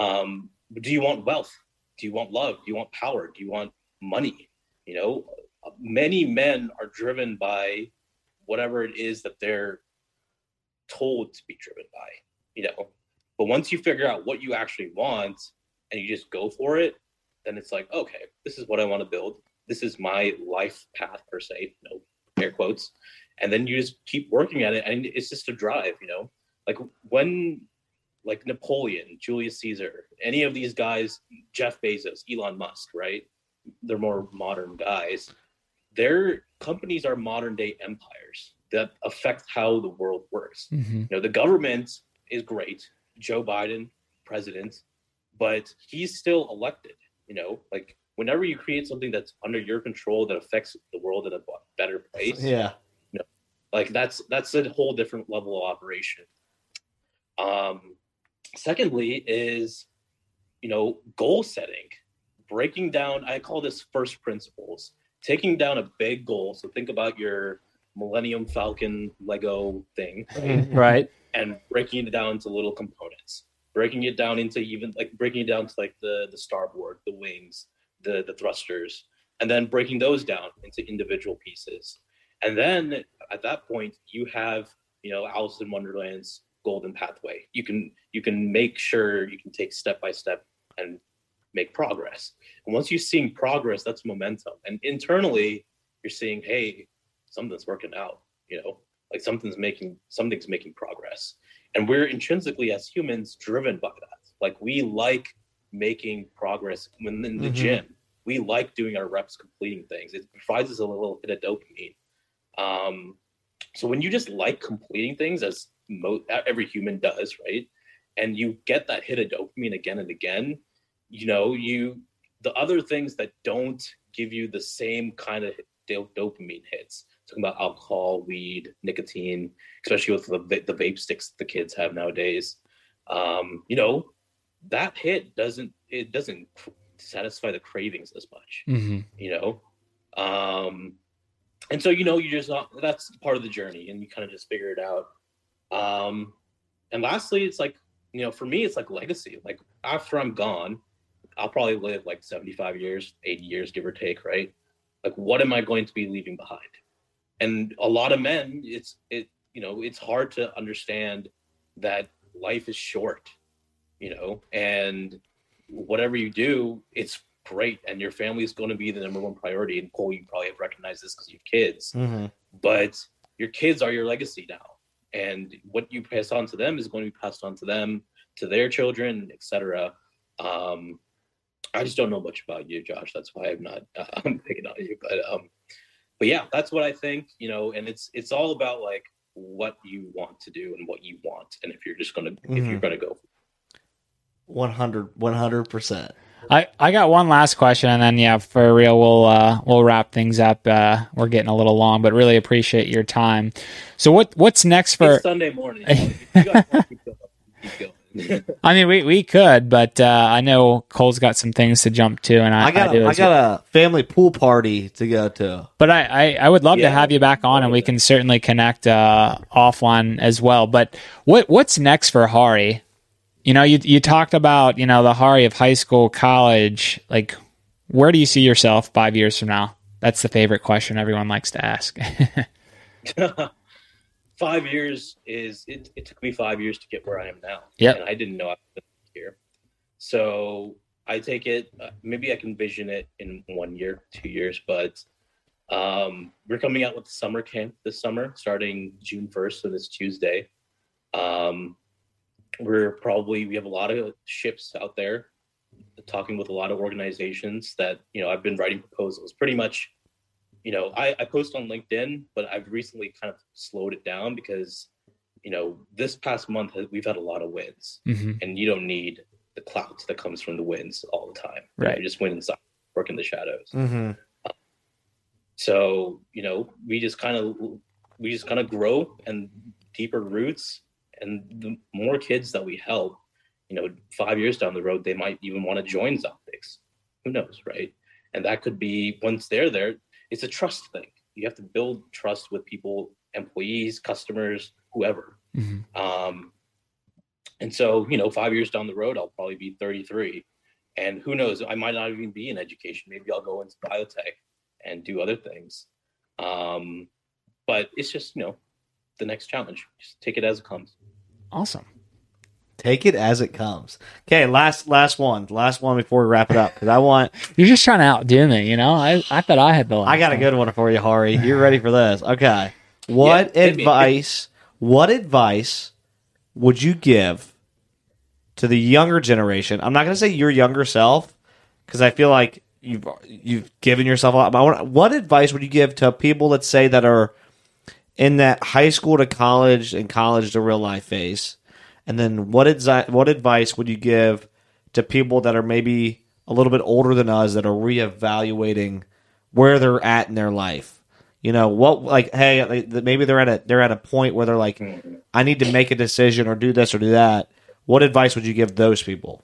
Um, do you want wealth? Do you want love? Do you want power? Do you want money? You know, many men are driven by whatever it is that they're told to be driven by, you know. But once you figure out what you actually want and you just go for it, then it's like, okay, this is what I want to build. This is my life path per se, you know, air quotes. And then you just keep working at it and it's just a drive, you know. Like when like Napoleon, Julius Caesar, any of these guys, Jeff Bezos, Elon Musk, right? They're more modern guys. Their companies are modern day empires that affect how the world works. hmm You know, the government is great. Joe Biden, president, but he's still elected. You know, like whenever you create something that's under your control that affects the world in a better place, Yeah. like that's that's a whole different level of operation. Um, secondly, is you know goal setting, breaking down. I call this first principles. Taking down a big goal. So think about your Millennium Falcon Lego thing, right? Mm-hmm. Right. and breaking it down into little components breaking it down into even like breaking it down to like the the starboard the wings the the thrusters and then breaking those down into individual pieces and then at that point you have you know alice in wonderland's golden pathway you can you can make sure you can take step by step and make progress and once you're seeing progress that's momentum and internally you're seeing hey something's working out you know? Like something's making something's making progress. And we're intrinsically as humans driven by that. Like we like making progress when in the Mhm. gym. We like doing our reps completing things. It provides us a little bit of dopamine. Um, so when you just like completing things as mo- every human does right? And you get that hit of dopamine again and again you know you the other things that don't give you the same kind of do- dopamine hits talking about alcohol, weed, nicotine, especially with the, the vape sticks the kids have nowadays. Um, you know, that hit doesn't it doesn't satisfy the cravings as much. hmm You know, um, and so you know you just not that's part of the journey, and you kind of just figure it out. Um, and lastly, it's like you know, for me, it's like legacy. Like after I'm gone, I'll probably live like 75 years, 80 years, give or take, right? Like, what am I going to be leaving behind? And a lot of men, it's it, you know, it's hard to understand that life is short, you know, and whatever you do, it's great, and your family is going to be the number one priority. And Cole, you probably have recognized this because you have kids. Mm-hmm. but your kids are your legacy now. And what you pass on to them is going to be passed on to them to their children etc um i just don't know much about you josh. That's why i'm not uh, i'm picking on you. But um but yeah that's what i think you know and it's it's all about like what you want to do and what you want and if you're just gonna if you're Mhm. gonna go 100 percent. I, I got one last question, and then yeah, for real, we'll uh, we'll wrap things up. Uh, we're getting a little long, but really appreciate your time. So what what's next for? it's sunday morning if you guys want to keep going, keep going. I mean, we we could, but uh, I know Cole's got some things to jump to, and I, I got do a, I well. got a family pool party to go to. But I, I, I would love to have you back on, and we can certainly connect uh, offline as well. But what what's next for Hari? You know, you you talked about you know the Hari of high school, college. Like, where do you see yourself five years from now? That's the favorite question everyone likes to ask. five years is it, it took me five years to get where I am now. Yeah. And I didn't know I was here. So I take it, uh, maybe I can vision it in one year, two years, but um, we're coming out with the summer camp this summer, starting June 1st, so this Tuesday. Um, we're probably, we have a lot of ships out there talking with a lot of organizations that, you know, I've been writing proposals pretty much you know, I, I post on LinkedIn, but I've recently kind of slowed it down because, you know, this past month we've had a lot of wins, hmm and you don't need the clout that comes from the wins all the time. You know, Right. You just win inside, work in the shadows. Mm-hmm. So, you know, we just kind of we just kind of grow and deeper roots, and the more kids that we help, you know, five years down the road, they might even want to join Zoptiks. Who knows, right? And that could be once they're there, it's a trust thing. You have to build trust with people, employees, customers, whoever. hmm Um, and so, you know, five years down the road, I'll probably be 33. And who knows, I might not even be in education. Maybe I'll go into biotech and do other things. Um, but it's just, you know, the next challenge. Just take it as it comes. Awesome. Take it as it comes. Okay, last last one, last one before we wrap it up because I want You're just trying to outdo me, you know. I, I thought I had the. Last I got a good one for you, Hari. You're ready for this? Okay. What Yeah, advice? What advice would you give to the younger generation? I'm not going to say your younger self because I feel like you've you've given yourself a lot. But I want, what advice would you give to people that say that are in that high school to college and college to real life phase, And then what what advice would you give to people that are maybe a little bit older than us that are reevaluating where they're at in their life? You know, what like hey, maybe they're at a they're at a point where they're like I need to make a decision or do this or do that. What advice would you give those people?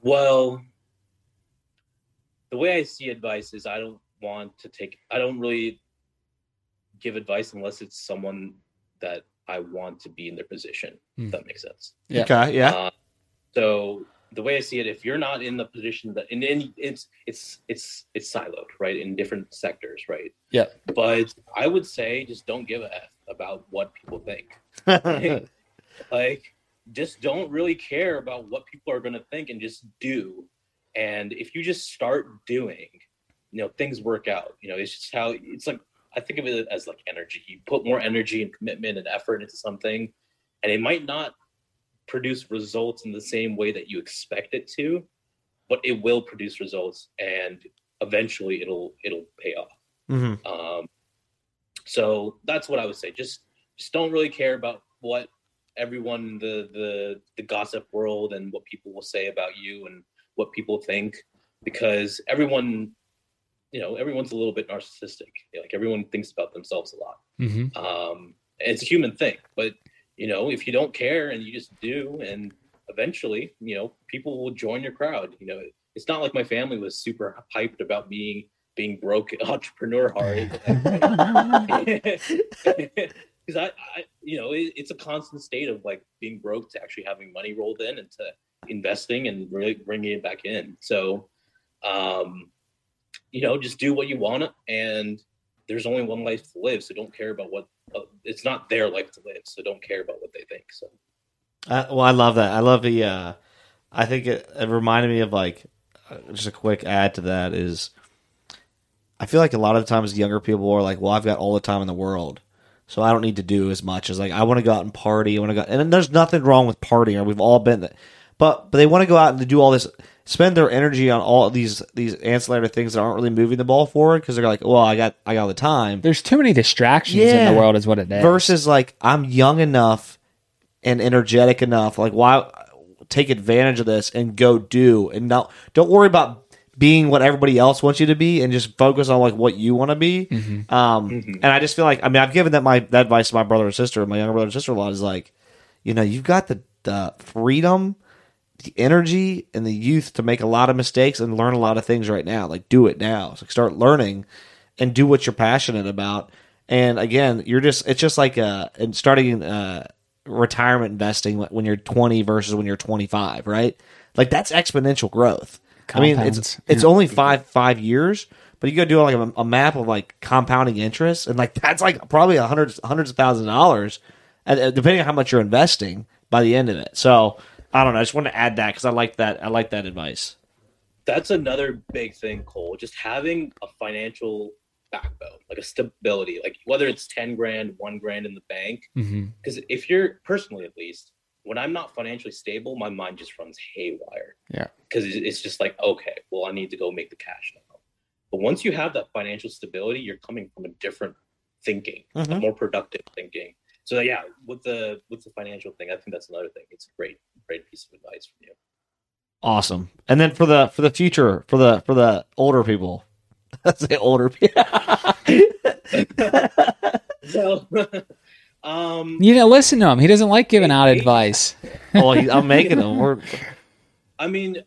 Well, the way I see advice is I don't want to take I don't really give advice unless it's someone that I want to be in their position. Hmm. If that makes sense. Yeah. Okay, yeah. Uh, so the way I see it, if you're not in the position that in any it's it's it's it's siloed, right? In different sectors, right? Yeah. But I would say just don't give a F about what people think. like just don't really care about what people are going to think and just do and if you just start doing you know things work out you know it's just how it's like i think of it as like energy. You put more energy and commitment and effort into something and it might not produce results in the same way that you expect it to but it will produce results and eventually it'll it'll pay off. Hmm um, so that's what I would say. Just just don't really care about what everyone in the the the gossip world and what people will say about you and what people think because everyone you know everyone's a little bit narcissistic. Like everyone thinks about themselves a lot. Mm-hmm. um it's a human thing but you know if you don't care and you just do and eventually you know people will join your crowd. You know it's not like my family was super hyped about being being broke entrepreneur hard. Because I, I you know it, it's a constant state of like being broke to actually having money rolled in and to investing and really bringing it back in. So um you know just do what you want to, and there's only one life to live so don't care about what uh, it's not their life to live so don't care about what they think so Uh, well, I love that. I love the. Uh, I think it, it reminded me of like uh, just a quick add to that is. I feel like a lot of times younger people are like, "Well, I've got all the time in the world, so I don't need to do as much as like I want to go out and party. I want to go, and there's nothing wrong with partying. We've all been that, but but they want to go out and do all this, spend their energy on all these these ancillary things that aren't really moving the ball forward because they're like, well, I got I got all the time. There's too many distractions in the world, is what it is. versus like I'm young enough and energetic enough. Like why take advantage of this and go do and not don't worry about being what everybody else wants you to be and just focus on like what you want to be. Um, Mhm. and I just feel like I mean I've given that my that advice to my brother and sister, my younger brother and sister in law is like, you know, you've got the the freedom, the energy, and the youth to make a lot of mistakes and learn a lot of things right now. Like do it now. So start learning and do what you're passionate about. And again, you're just it's just like uh and starting uh retirement investing when you're 20 versus when you're 25, right? Like that's exponential growth. I mean, it's Compounds. it's only five five years, but you to do like a, a map of like compounding interest, and like that's like probably a hundreds hundreds of thousands of dollars, uh, depending on how much you're investing by the end of it. So I don't know. I just want to add that because I like that. I like that advice. that's another big thing cole just having a financial backbone like a stability like whether it's 10 grand 1 grand in the bank because if you're personally at least when i'm not financially stable my mind just runs haywire Yeah. because it's just like okay well i need to go make the cash now but once you have that financial stability you're coming from a different thinking a Mhm. more productive thinking so yeah with the with the financial thing i think that's another thing it's a great great piece of advice from you Awesome. And then for the for the future for the for the older people, let's say older people. so um You know, listen to him. He doesn't like giving out advice. well, he- I'm making them. We're, I mean,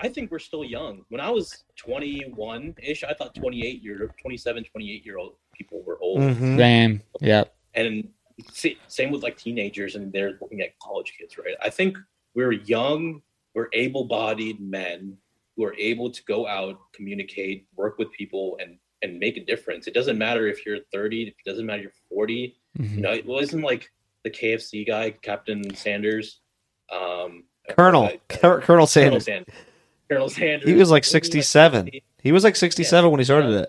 I think we're still young. When I was 21 ish, I thought 28 year, 27, 28 year old people were old. Mhm. Same. Yep. And sa- same with like teenagers, and they're looking at college kids, right? I think we're young, we're able bodied men who are able to go out, communicate, work with people, and and make a difference. It doesn't matter if you're 30, it doesn't matter if you're 40. Mhm. You know, it wasn't like the KFC guy, Captain Sanders. Um, Colonel uh, Col- Colonel Colonel Sanders. Sanders. Colonel Sanders. He was like 67. He was like 67 when he started it.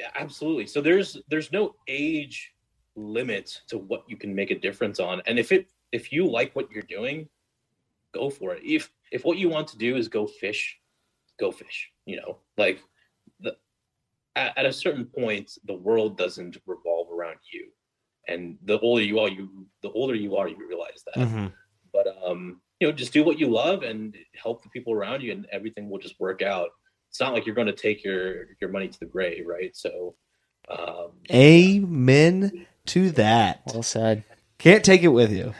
Yeah, absolutely. So there's there's no age limit to what you can make a difference on. And if it if you like what you're doing, go for it. If if what you want to do is go fish, go fish. You know, like the at, at a certain point, the world doesn't revolve around you. And the older you are, you the older you are, you realize that. Mm-hmm. But um, you know, just do what you love and help the people around you, and everything will just work out. It's not like you're going to take your your money to the grave, right? So, um, Amen to that. Well said. Can't take it with you.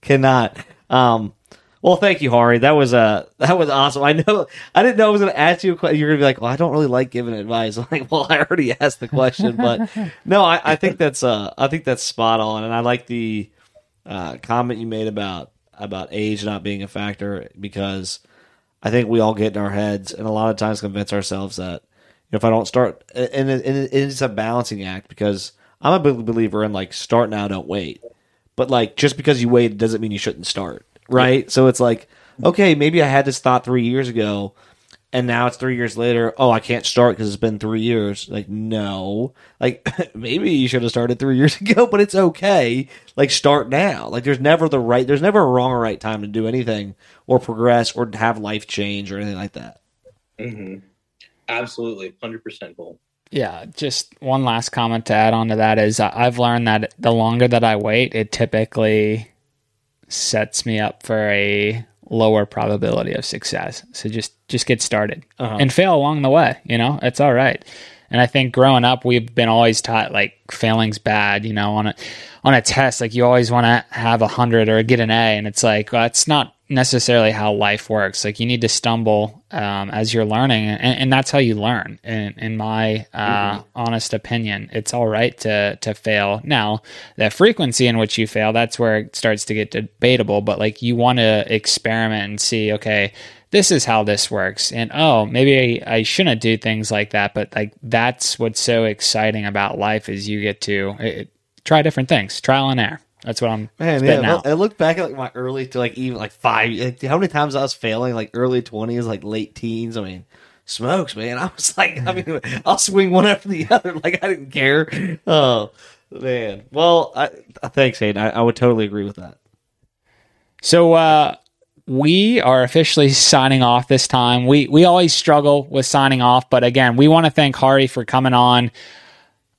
Cannot. Um, well, thank you, Hari. That was uh that was awesome. I know I didn't know I was going to ask you a question. You're going to be like, "Well, I don't really like giving advice." I'm like, "Well, I already asked the question," but no, I, I think that's uh I think that's spot on, and I like the uh, comment you made about about age not being a factor because I think we all get in our heads and a lot of times convince ourselves that you know, if I don't start, and it, and it's a balancing act because I'm a big believer in like start now, don't wait. But like just because you wait doesn't mean you shouldn't start, right? So it's like, okay, maybe I had this thought three years ago, and now it's three years later. Oh, I can't start because it's been three years. Like, no, like maybe you should have started three years ago, but it's okay. Like, start now. Like, there's never the right, there's never a wrong or right time to do anything or progress or have life change or anything like that. Mm-hmm. absolutely, hundred percent goal. Yeah, just one last comment to add on to that is I've learned that the longer that I wait, it typically sets me up for a lower probability of success. So just just get started Uh-huh. and fail along the way, you know? It's all right. And I think growing up we've been always taught like failing's bad, you know, on a on a test like you always want to have a 100 or get an A and it's like well, that's not necessarily how life works. Like you need to stumble um, as you're learning, and, and that's how you learn. In, in my uh, honest opinion, it's all right to to fail. Now, the frequency in which you fail, that's where it starts to get debatable. But like you want to experiment and see, okay, this is how this works, and oh, maybe I, I shouldn't do things like that. But like that's what's so exciting about life is you get to it, try different things, trial and error. That's what I'm Man, yeah, out. I look back at like my early to like even like five. Like, how many times I was failing like early twenties, like late teens. I mean, smokes, man. I was like, I mean, I'll swing one after the other. Like I didn't care. Oh man. Well, I, thanks, Hayden. I, I would totally agree with that. So uh, we are officially signing off this time. We we always struggle with signing off, but again, we want to thank Hari for coming on.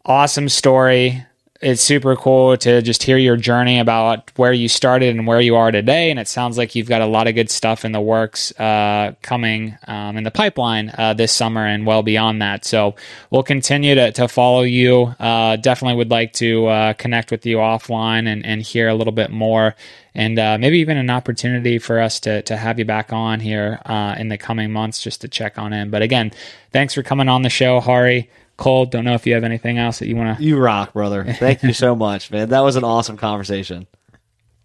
Awesome story. It's super cool to just hear your journey about where you started and where you are today. And it sounds like you've got a lot of good stuff in the works uh, coming um, in the pipeline uh, this summer and well beyond that. So we'll continue to, to follow you. Uh, definitely would like to uh, connect with you offline and, and hear a little bit more and uh, maybe even an opportunity for us to, to have you back on here uh, in the coming months just to check on in. But again, thanks for coming on the show, Hari. Cole, don't know if you have anything else that you want to. You rock, brother. Thank you so much, man. That was an awesome conversation.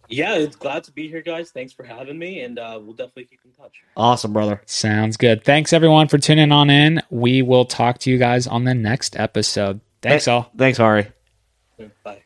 Yeah, it's glad to be here, guys. Thanks for having me, and uh, we'll definitely keep in touch. Awesome, brother. Sounds good. Thanks everyone for tuning on in. We will talk to you guys on the next episode. Thanks all. Thanks, Ari. Bye.